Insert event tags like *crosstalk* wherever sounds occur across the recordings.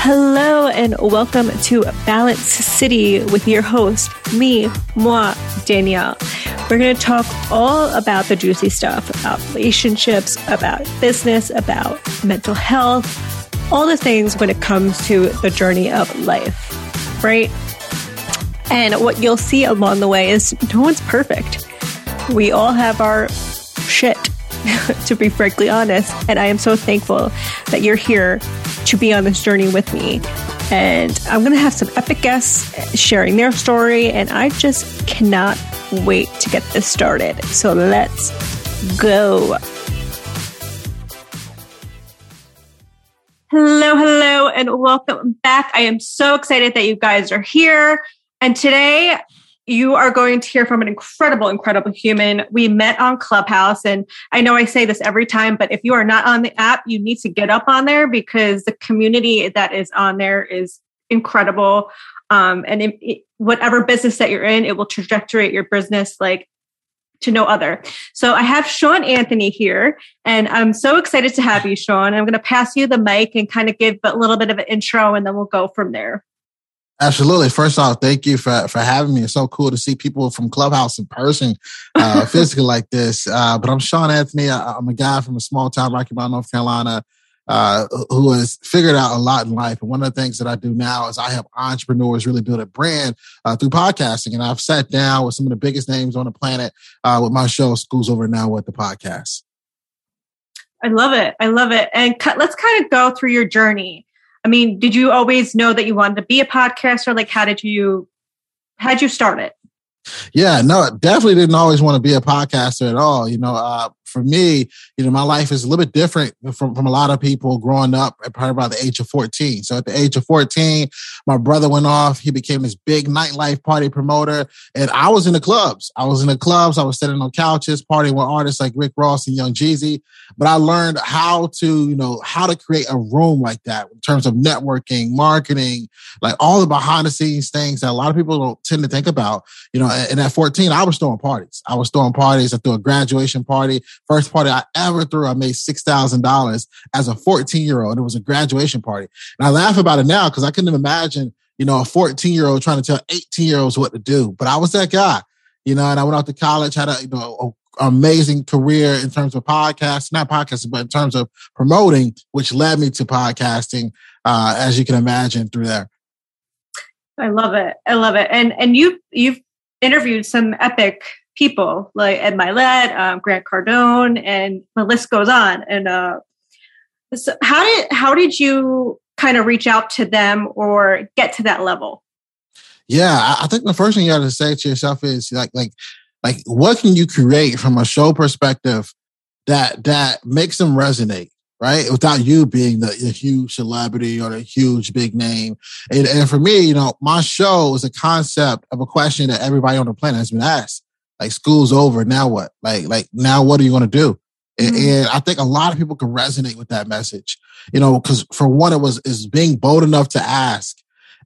Hello and welcome to Balance City with your host, me, moi, Danielle. We're going to talk all about the juicy stuff about relationships, about business, about mental health, all the things when it comes to the journey of life, right? And what you'll see along the way is no one's perfect. We all have our shit, *laughs* to be frankly honest. And I am so thankful that you're here to be on this journey with me. And I'm going to have some epic guests sharing their story. And I just cannot wait to get this started. So let's go. Hello, hello, and welcome back. I am so excited that you guys are here. And today you are going to hear from an incredible, incredible human. We met on Clubhouse, and I know I say this every time, but if you are not on the app, you need to get up on there because the community that is on there is incredible. Um, and it, it, whatever business that you're in, it will trajectory your business like to no other. So I have Sean Anthony here, and I'm so excited to have you, Sean. I'm going to pass you the mic and kind of give a little bit of an intro, and then we'll go from there. Absolutely. First off, thank you for, for having me. It's so cool to see people from Clubhouse in person, uh, *laughs* physically like this. Uh, but I'm Sean Anthony. I, am a guy from a small town, Rocky Mount, North Carolina, uh, who has figured out a lot in life. And one of the things that I do now is I help entrepreneurs really build a brand uh, through podcasting. And I've sat down with some of the biggest names on the planet uh, with my show, Schools Over Now, with the podcast. I love it. I love it. And let's kind of go through your journey. I mean, did you always know that you wanted to be a podcaster? Like, how did you, how'd you start it? Yeah, no, definitely didn't always want to be a podcaster at all. You know, uh, for me, you know, my life is a little bit different from, from a lot of people growing up at probably about the age of 14. So at the age of 14, my brother went off. He became this big nightlife party promoter. And I was in the clubs. I was in the clubs. I was sitting on couches, partying with artists like Rick Ross and Young Jeezy. But I learned how to, you know, how to create a room like that in terms of networking, marketing, like all the behind the scenes things that a lot of people don't tend to think about. You know, and at 14, I was throwing parties. I was throwing parties. I threw a graduation party. First party I ever threw, I made $6,000 as a 14 year old. It was a graduation party. And I laugh about it now because I couldn't imagine, you know, a 14 year old trying to tell 18 year olds what to do. But I was that guy, you know, and I went off to college, had a, you know, amazing career in terms of podcasting, not podcasting, but in terms of promoting, which led me to podcasting, uh, as you can imagine through there. I love it. I love it. And and you you've interviewed some epic people like Ed Mylett, um, Grant Cardone, and the list goes on. And uh, so how did how did you kind of reach out to them or get to that level? Yeah, I think the first thing you have to say to yourself is like like like what can you create from a show perspective that that makes them resonate right? Without you being the, the, huge celebrity or the huge big name. And, and, for me, you know, my show is a concept of a question that everybody on the planet has been asked. Like school's over. Now what? Like, like now what are you going to do? Mm-hmm. And, I think a lot of people can resonate with that message, you know, because for one, it was is being bold enough to ask,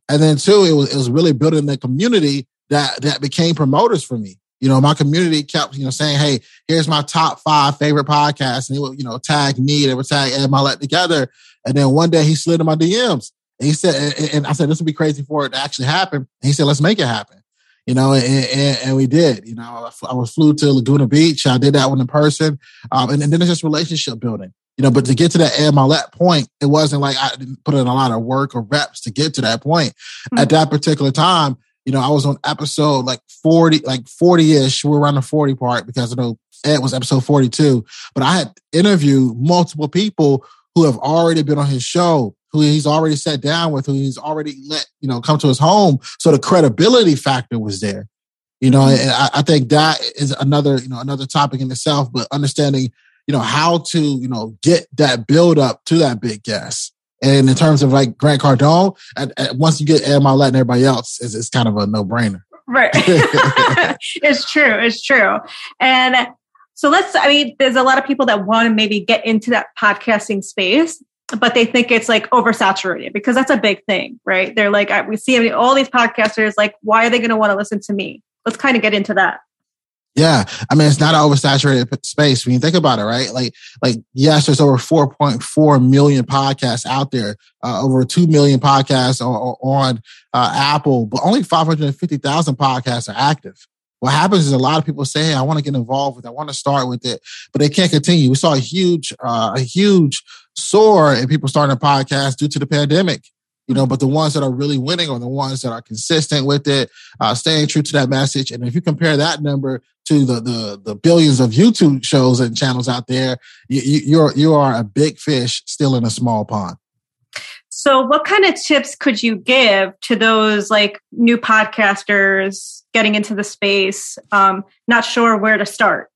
and then two, it was it was really building a community that that became promoters for me. You know, my community kept you know saying, "Hey, here's my top five favorite podcasts," and they would you know tag me, they would tag Ed Mylett together, and then one day he slid in my DMs. And he said, and I said, this would be crazy for it to actually happen. And he said, let's make it happen you know, and, and, and, we did. You know, I was flew to Laguna Beach. I did that one in person, um, and, and, then it's just relationship building. You know, but to get to that Mylett point, it wasn't like I didn't put in a lot of work or reps to get to that point. Mm-hmm. At that particular time, you know, I was on episode like forty, like forty ish. We're around the forty part because I know Ed was episode forty two. But I had interviewed multiple people who have already been on his show who he's already sat down with, who he's already let, you know, come to his home. So the credibility factor was there. You know, mm-hmm. and I, I think that is another, you know, another topic in itself, but understanding, you know, how to, you know, get that build up to that big guest. And in terms of like Grant Cardone, at, at, once you get Ed Mylett and everybody else, it's, it's kind of a no brainer. Right. *laughs* it's true. It's true. And so let's, I mean, there's a lot of people that want to maybe get into that podcasting space but they think it's like oversaturated because that's a big thing, right? They're like, we see all these podcasters, like, why are they going to want to listen to me? Let's kind of get into that. Yeah, I mean it's not an oversaturated space when you think about it, right? Like, like yes, there's over 4.4 million podcasts out there, uh, over 2 million podcasts are, on uh, Apple, but only 550,000 podcasts are active. What happens is a lot of people say, "Hey, I want to get involved with, it. I want to start with it," but they can't continue. We saw a huge, uh, a huge soar in people starting a podcast due to the pandemic you know, but the ones that are really winning are the ones that are consistent with it, uh, staying true to that message. And if you compare that number to the the, the billions of YouTube shows and channels out there, you, you, you're you are a big fish still in a small pond. So, what kind of tips could you give to those like new podcasters getting into the space, um, not sure where to start?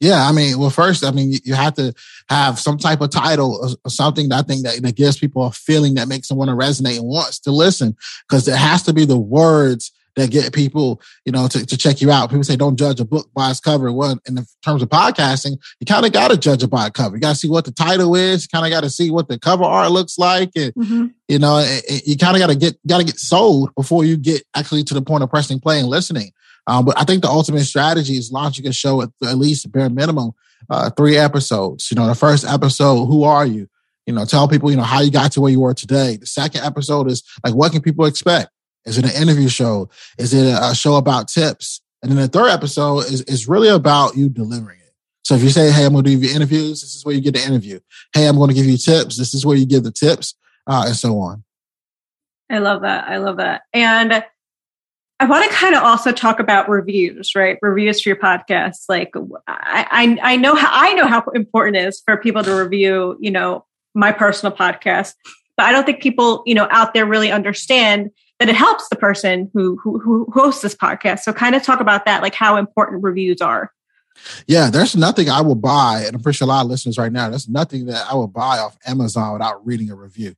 Yeah, I mean, well, first, I mean, you have to have some type of title or something that I think that, that gives people a feeling that makes them want to resonate and wants to listen, because it has to be the words that get people, you know, to, to check you out. People say don't judge a book by its cover. Well, in terms of podcasting, you kind of got to judge it by a cover. You got to see what the title is. You kind of got to see what the cover art looks like, and mm-hmm. you know, it, it, you kind of got to get got to get sold before you get actually to the point of pressing play and listening. Um, but I think the ultimate strategy is launching a show at at least bare minimum uh, three episodes. You know, the first episode, who are you? You know, tell people you know how you got to where you are today. The second episode is like, what can people expect? Is it an interview show? Is it a show about tips? And then the third episode is, is really about you delivering it. So if you say, Hey, I'm going to do your interviews, this is where you get the interview. Hey, I'm going to give you tips. This is where you give the tips, uh, and so on. I love that. I love that. And I want to kind of also talk about reviews, right? Reviews for your podcast. Like I, I, I know how I know how important it is for people to review, you know, my personal podcast, but I don't think people, you know, out there really understand that it helps the person who, who, who hosts this podcast. So kind of talk about that, like how important reviews are. Yeah, there's nothing I will buy, and I'm pretty sure a lot of listeners right now, there's nothing that I will buy off Amazon without reading a review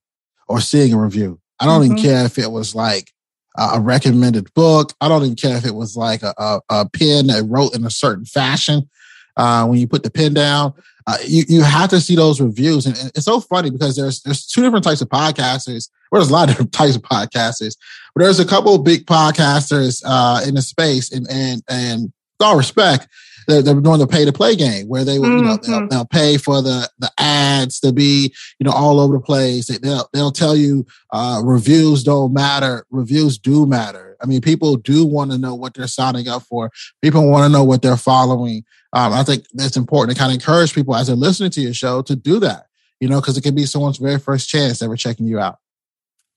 or seeing a review. I don't mm-hmm. even care if it was like a recommended book. I don't even care if it was like a, a, a pen that wrote in a certain fashion. Uh, when you put the pen down, uh, you you have to see those reviews, and, and, it's so funny because there's there's two different types of podcasters. Well, there's a lot of different *laughs* types of podcasters, but there's a couple of big podcasters uh, in the space, and and and with all respect, they're, they're doing the pay to play game where they, mm-hmm. you know, they'll, mm-hmm. they'll, pay for the, the ads to be, you know, all over the place. They'll, they'll tell you, uh, reviews don't matter. Reviews do matter. I mean, people do want to know what they're signing up for. People want to know what they're following. Um, I think it's important to kind of encourage people as they're listening to your show to do that, you know, because it can be someone's very first chance ever checking you out.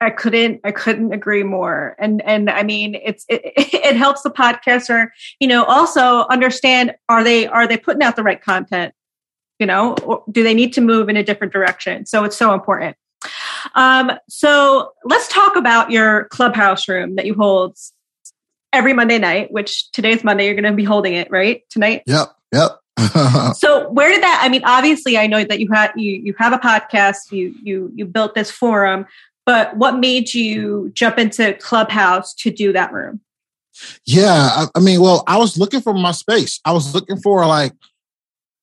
I couldn't I couldn't agree more. And and I mean it's it, *laughs* it helps the podcaster, you know, also understand are they are they putting out the right content? You know, or do they need to move in a different direction? So it's so important. Um, so let's talk about your clubhouse room that you hold every Monday night, which today's Monday, you're going to be holding it, right? Tonight? Yep. Yep. *laughs* so where did that i mean obviously i know that you had you you have a podcast you you you built this forum but what made you jump into Clubhouse to do that room? Yeah, I, I mean, well, I was looking for my space. I was looking for like,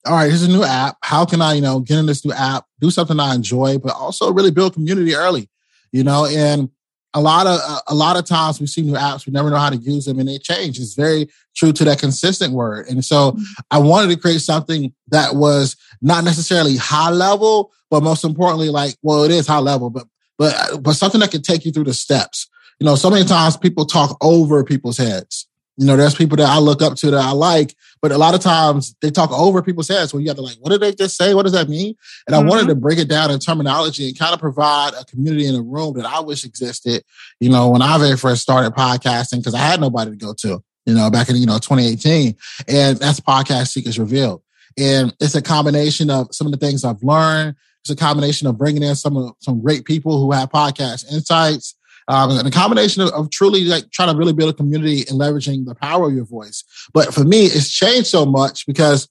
all right, here's a new app. How can I, you know, get in this new app, do something I enjoy, but also really build community early, you know? And a lot of a lot of times we see new apps, we never know how to use them, and they change. It's very true to that consistent word. And so, mm-hmm. I wanted to create something that was not necessarily high level, but most importantly, like, well, it is high level, but but but something that can take you through the steps. You know, so many times people talk over people's heads. You know, there's people that I look up to that I like, but a lot of times they talk over people's heads. When you have to like, what did they just say? What does that mean? And mm-hmm. I wanted to break it down in terminology and kind of provide a community in a room that I wish existed. You know, when I very first started podcasting, because I had nobody to go to. You know, back in you know 2018, and that's podcast secrets revealed. And it's a combination of some of the things I've learned, it's a combination of bringing in some some great people who have podcast insights, um, and a combination of, of, truly like trying to really build a community and leveraging the power of your voice. But for me, it's changed so much because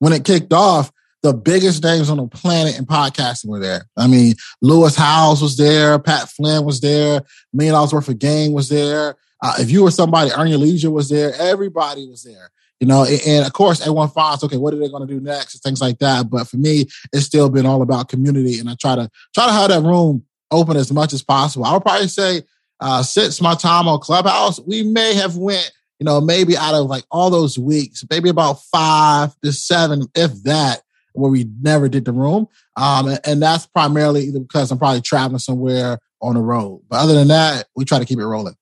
when it kicked off, the biggest names on the planet in podcasting were there. I mean, Lewis Howes was there, Pat Flynn was there, Million Dollars Worth of Game was there. Uh, if you were somebody, Your Leisure was there. Everybody was there you know, and, of course everyone finds, okay, what are they going to do next and things like that. But for me, it's still been all about community. And I try to try to have that room open as much as possible. I would probably say, uh, since my time on Clubhouse, we may have went, you know, maybe out of like all those weeks, maybe about five to seven, if that, where we never did the room. Um, and, and that's primarily because I'm probably traveling somewhere on the road. But other than that, we try to keep it rolling.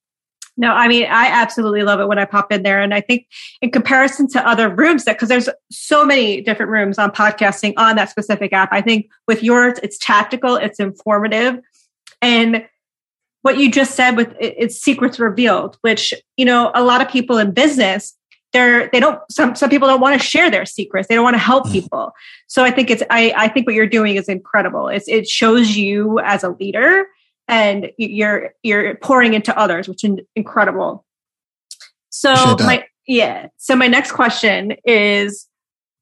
No, I mean, I absolutely love it when I pop in there. And I think in comparison to other rooms that, because there's so many different rooms on podcasting on that specific app, I think with yours, it's tactical, it's informative. And what you just said with it's secrets revealed, which, you know, a lot of people in business, they're, they don't, some, some people don't want to share their secrets. They don't want to help mm. people. So I think it's, I, I think what you're doing is incredible. It's, it shows you as a leader and you're you're pouring into others which is incredible. So my yeah so my next question is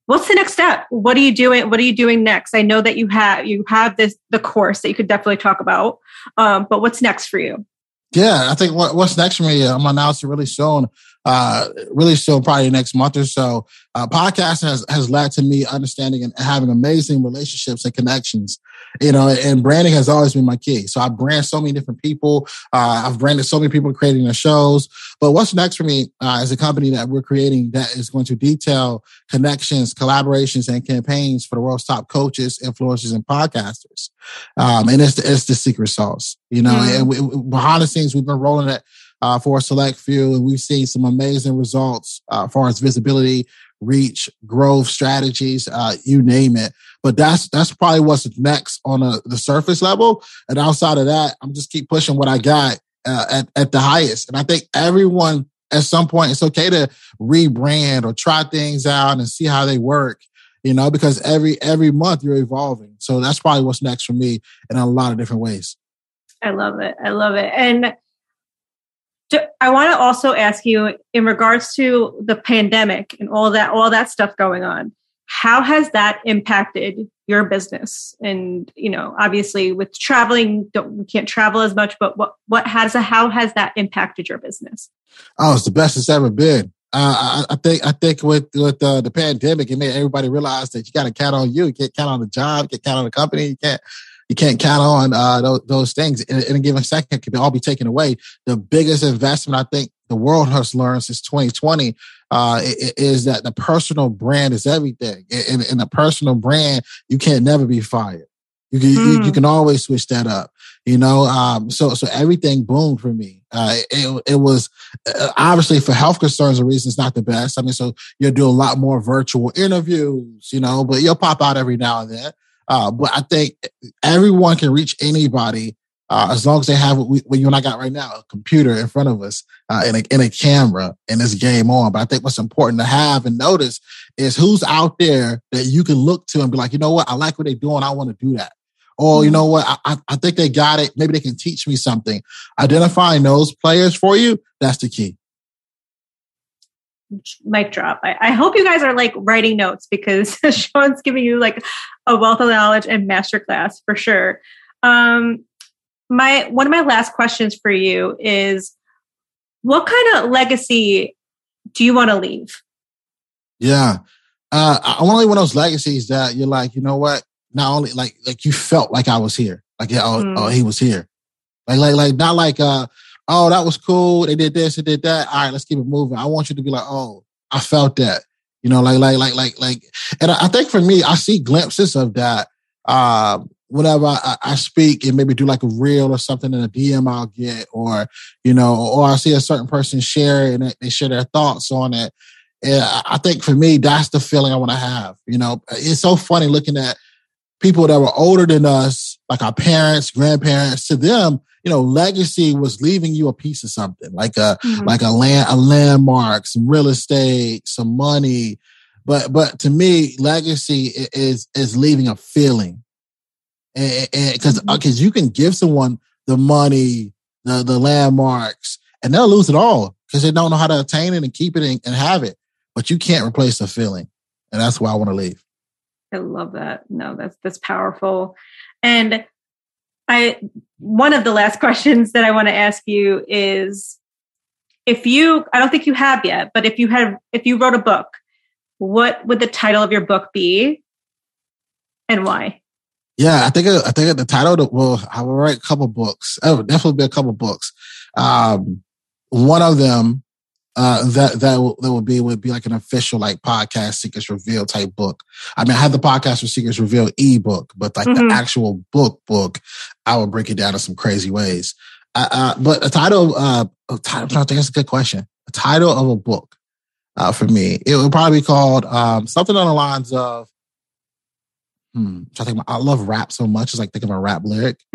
what's the next step? What are you doing what are you doing next? I know that you have you have this the course that you could definitely talk about um, but what's next for you? Yeah i think what, what's next for me i'm announcing really soon uh, really soon, probably next month or so. Uh, podcasting has, has led to me understanding and having amazing relationships and connections you know, and branding has always been my key. So I brand so many different people. Uh, I've branded so many people creating their shows. But what's next for me uh, is a company that we're creating that is going to detail connections, collaborations, and campaigns for the world's top coaches, influencers, and podcasters. Um, and it's the, it's the secret sauce, you know. Mm. And we, behind the scenes, we've been rolling it uh, for a select few, and we've seen some amazing results uh, as far as visibility, reach, growth strategies, uh, you name it. But that's that's probably what's next on a, the surface level. And outside of that, I'm just keep pushing what I got uh, at at the highest. And I think everyone at some point it's okay to rebrand or try things out and see how they work. You know, because every every month you're evolving. So that's probably what's next for me in a lot of different ways. I love it. I love it. And I want to also ask you in regards to the pandemic and all that, all that stuff going on. How has that impacted your business? And you know, obviously, with traveling, we can't travel as much. But what what has how has that impacted your business? Oh, it's the best it's ever been. Uh, I, I, think I think with with uh, the pandemic, it made everybody realize that you got to count on you. You can't count on the job. You can't count on the company. You can't you can't count on uh, those, those, things in, in, a given second can all be taken away. The biggest investment I think the world has learned since 2020 uh, is that the personal brand is everything. In, in a personal brand, you can't never be fired. You can, mm. you, you, hmm. can always switch that up, you know. Um, so so everything boomed for me. Uh, it, it was uh, obviously for health concerns and reasons not the best. I mean, so you'll do a lot more virtual interviews, you know, but you'll pop out every now and then. Uh, but I think everyone can reach anybody uh, as long as they have what, we, what, you and I got right now, a computer in front of us uh, and, a, and a camera and this game on. But I think what's important to have and notice is who's out there that you can look to and be like, you know what, I like what they're doing. I want to do that. Or, you mm-hmm. know what, I, I think they got it. Maybe they can teach me something. Identifying those players for you, that's the key mic drop. I, I, hope you guys are like writing notes because *laughs* Sean's giving you like a wealth of knowledge and masterclass for sure. Um, my one of my last questions for you is, what kind of legacy do you want to leave? Yeah, uh, I want to leave one of those legacies that you're like, you know what? Not only like like you felt like I was here, like yeah, oh, mm. oh he was here, like like like not like uh oh, that was cool. They did this, they did that. All right, let's keep it moving. I want you to be like, oh, I felt that. You know, like, like, like, like, like, and I think for me, I see glimpses of that. Uh, whenever I, I, speak and maybe do like a reel or something in a DM I'll get, or, you know, or I see a certain person share and they share their thoughts on it. And I think for me, that's the feeling I want to have. You know, it's so funny looking at people that were older than us, like our parents, grandparents, to them, you know, legacy was leaving you a piece of something, like a mm-hmm. like a land a landmark, some real estate, some money. But but to me, legacy is is leaving a feeling, and because because mm-hmm. you can give someone the money, the the landmarks, and they'll lose it all because they don't know how to attain it and keep it and, and have it. But you can't replace the feeling, and that's why I want to leave. I love that. No, that's that's powerful. And I one of the last *laughs* questions that I want to ask you is if you I don't think you have yet, but if you had if you wrote a book, what would the title of your book be and why? Yeah, I think I think the title well, I will write a couple books. Oh, definitely be a couple books. Um, one of them uh, that that that would be would be like an official like podcast Secrets Revealed type book. I mean, I had the podcast for Secrets Revealed ebook, but like mm-hmm. the actual book book, I would break it down in some crazy ways. Uh, uh, but a title, uh, a title, I think that's a good question. A title of a book uh, for me, it would probably be called um, something on the lines of. Hmm, I think I love rap so much. It's like thinking of a rap lyric. *laughs*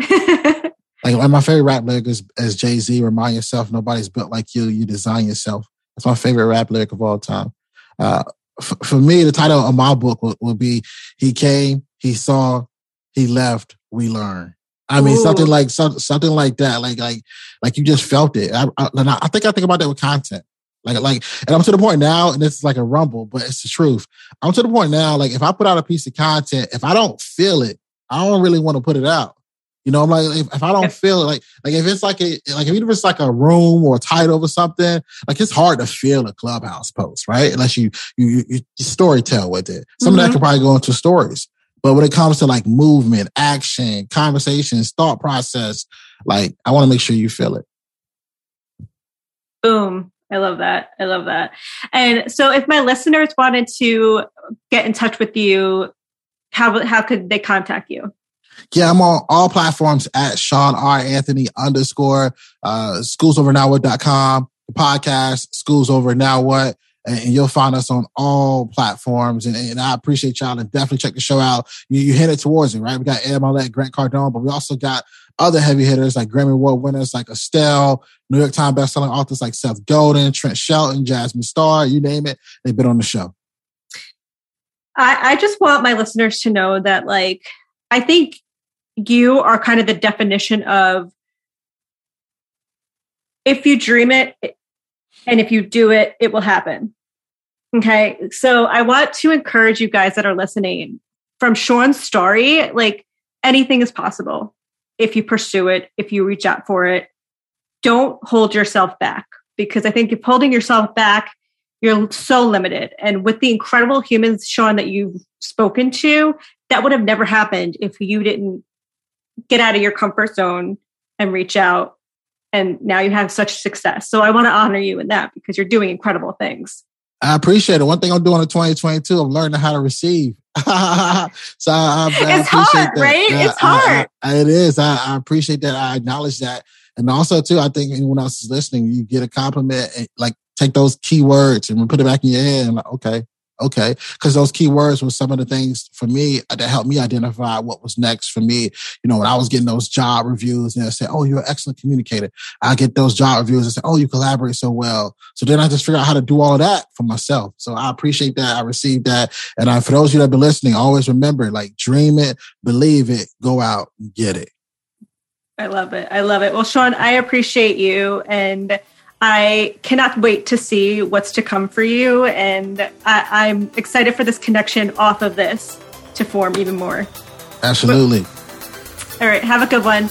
like my favorite rap lyric is, is Jay Z. Remind yourself, nobody's built like you. You design yourself. That's my favorite rap lyric of all time. Uh, f- for me, the title of my book will, will, be "He Came, He Saw, He Left, We Learn." I mean, Ooh. something like some, something like that. Like like like you just felt it. I, I, I think I think about that with content. Like, like, and I'm to the point now, and this is like a rumble, but it's the truth. I'm to the point now, like, if I put out a piece of content, if I don't feel it, I don't really want to put it out. You know, I'm like, if, if I don't feel it, like, like if it's like a, like if it's like a room or a title or something, like it's hard to feel a clubhouse post, right? Unless you, you, you, you story tell with it. Some mm-hmm. of that mm-hmm. could probably go into stories. But when it comes to like movement, action, conversations, thought process, like I want to make sure you feel it. Boom. I love that. I love that. And so if my listeners wanted to get in touch with you, how, how could they contact you? Yeah, I'm on all platforms at Sean R. Anthony underscore uh schools over now what.com, the podcast, schools over now what. And you'll find us on all platforms. And, and I appreciate y'all and definitely check the show out. You, you hit it towards it, right? We got Ed Mylett, Grant Cardone, but we also got other heavy hitters like Grammy Award winners like Estelle, New York Times bestselling authors like Seth Godin, Trent Shelton, Jasmine Star, you name it. They've been on the show. I, I just want my listeners to know that, like, I think you are kind of the definition of if you dream it and if you do it, it will happen. Okay. So I want to encourage you guys that are listening from Sean's story, like anything is possible if you pursue it, if you reach out for it. Don't hold yourself back because I think if holding yourself back, you're so limited. And with the incredible humans, Sean, that you've spoken to, that would have never happened if you didn't get out of your comfort zone and reach out. And now you have such success. So I want to honor you in that because you're doing incredible things. I appreciate it. One thing I'm doing in 2022, I'm learning how to receive. *laughs* so I, I, I it's hard, that. right? Yeah, it's hard. I, it is. I, appreciate that. I acknowledge that. And also, too, I think anyone else is listening, you get a compliment, and like take those keywords and put it back in your head and like, okay, Okay. Because those keywords were some of the things for me uh, that helped me identify what was next for me. You know, when I was getting those job reviews and they say, Oh, you're an excellent communicator. I get those job reviews and say, Oh, you collaborate so well. So then I just figure out how to do all of that for myself. So I appreciate that. I received that. And I, for those of you that have been listening, always remember, like dream it, believe it, go out and get it. I love it. I love it. Well, Sean, I appreciate you and I cannot wait to see what's to come for you. And I, am excited for this connection off of this to form even more. Absolutely. But, all right. Have a good one.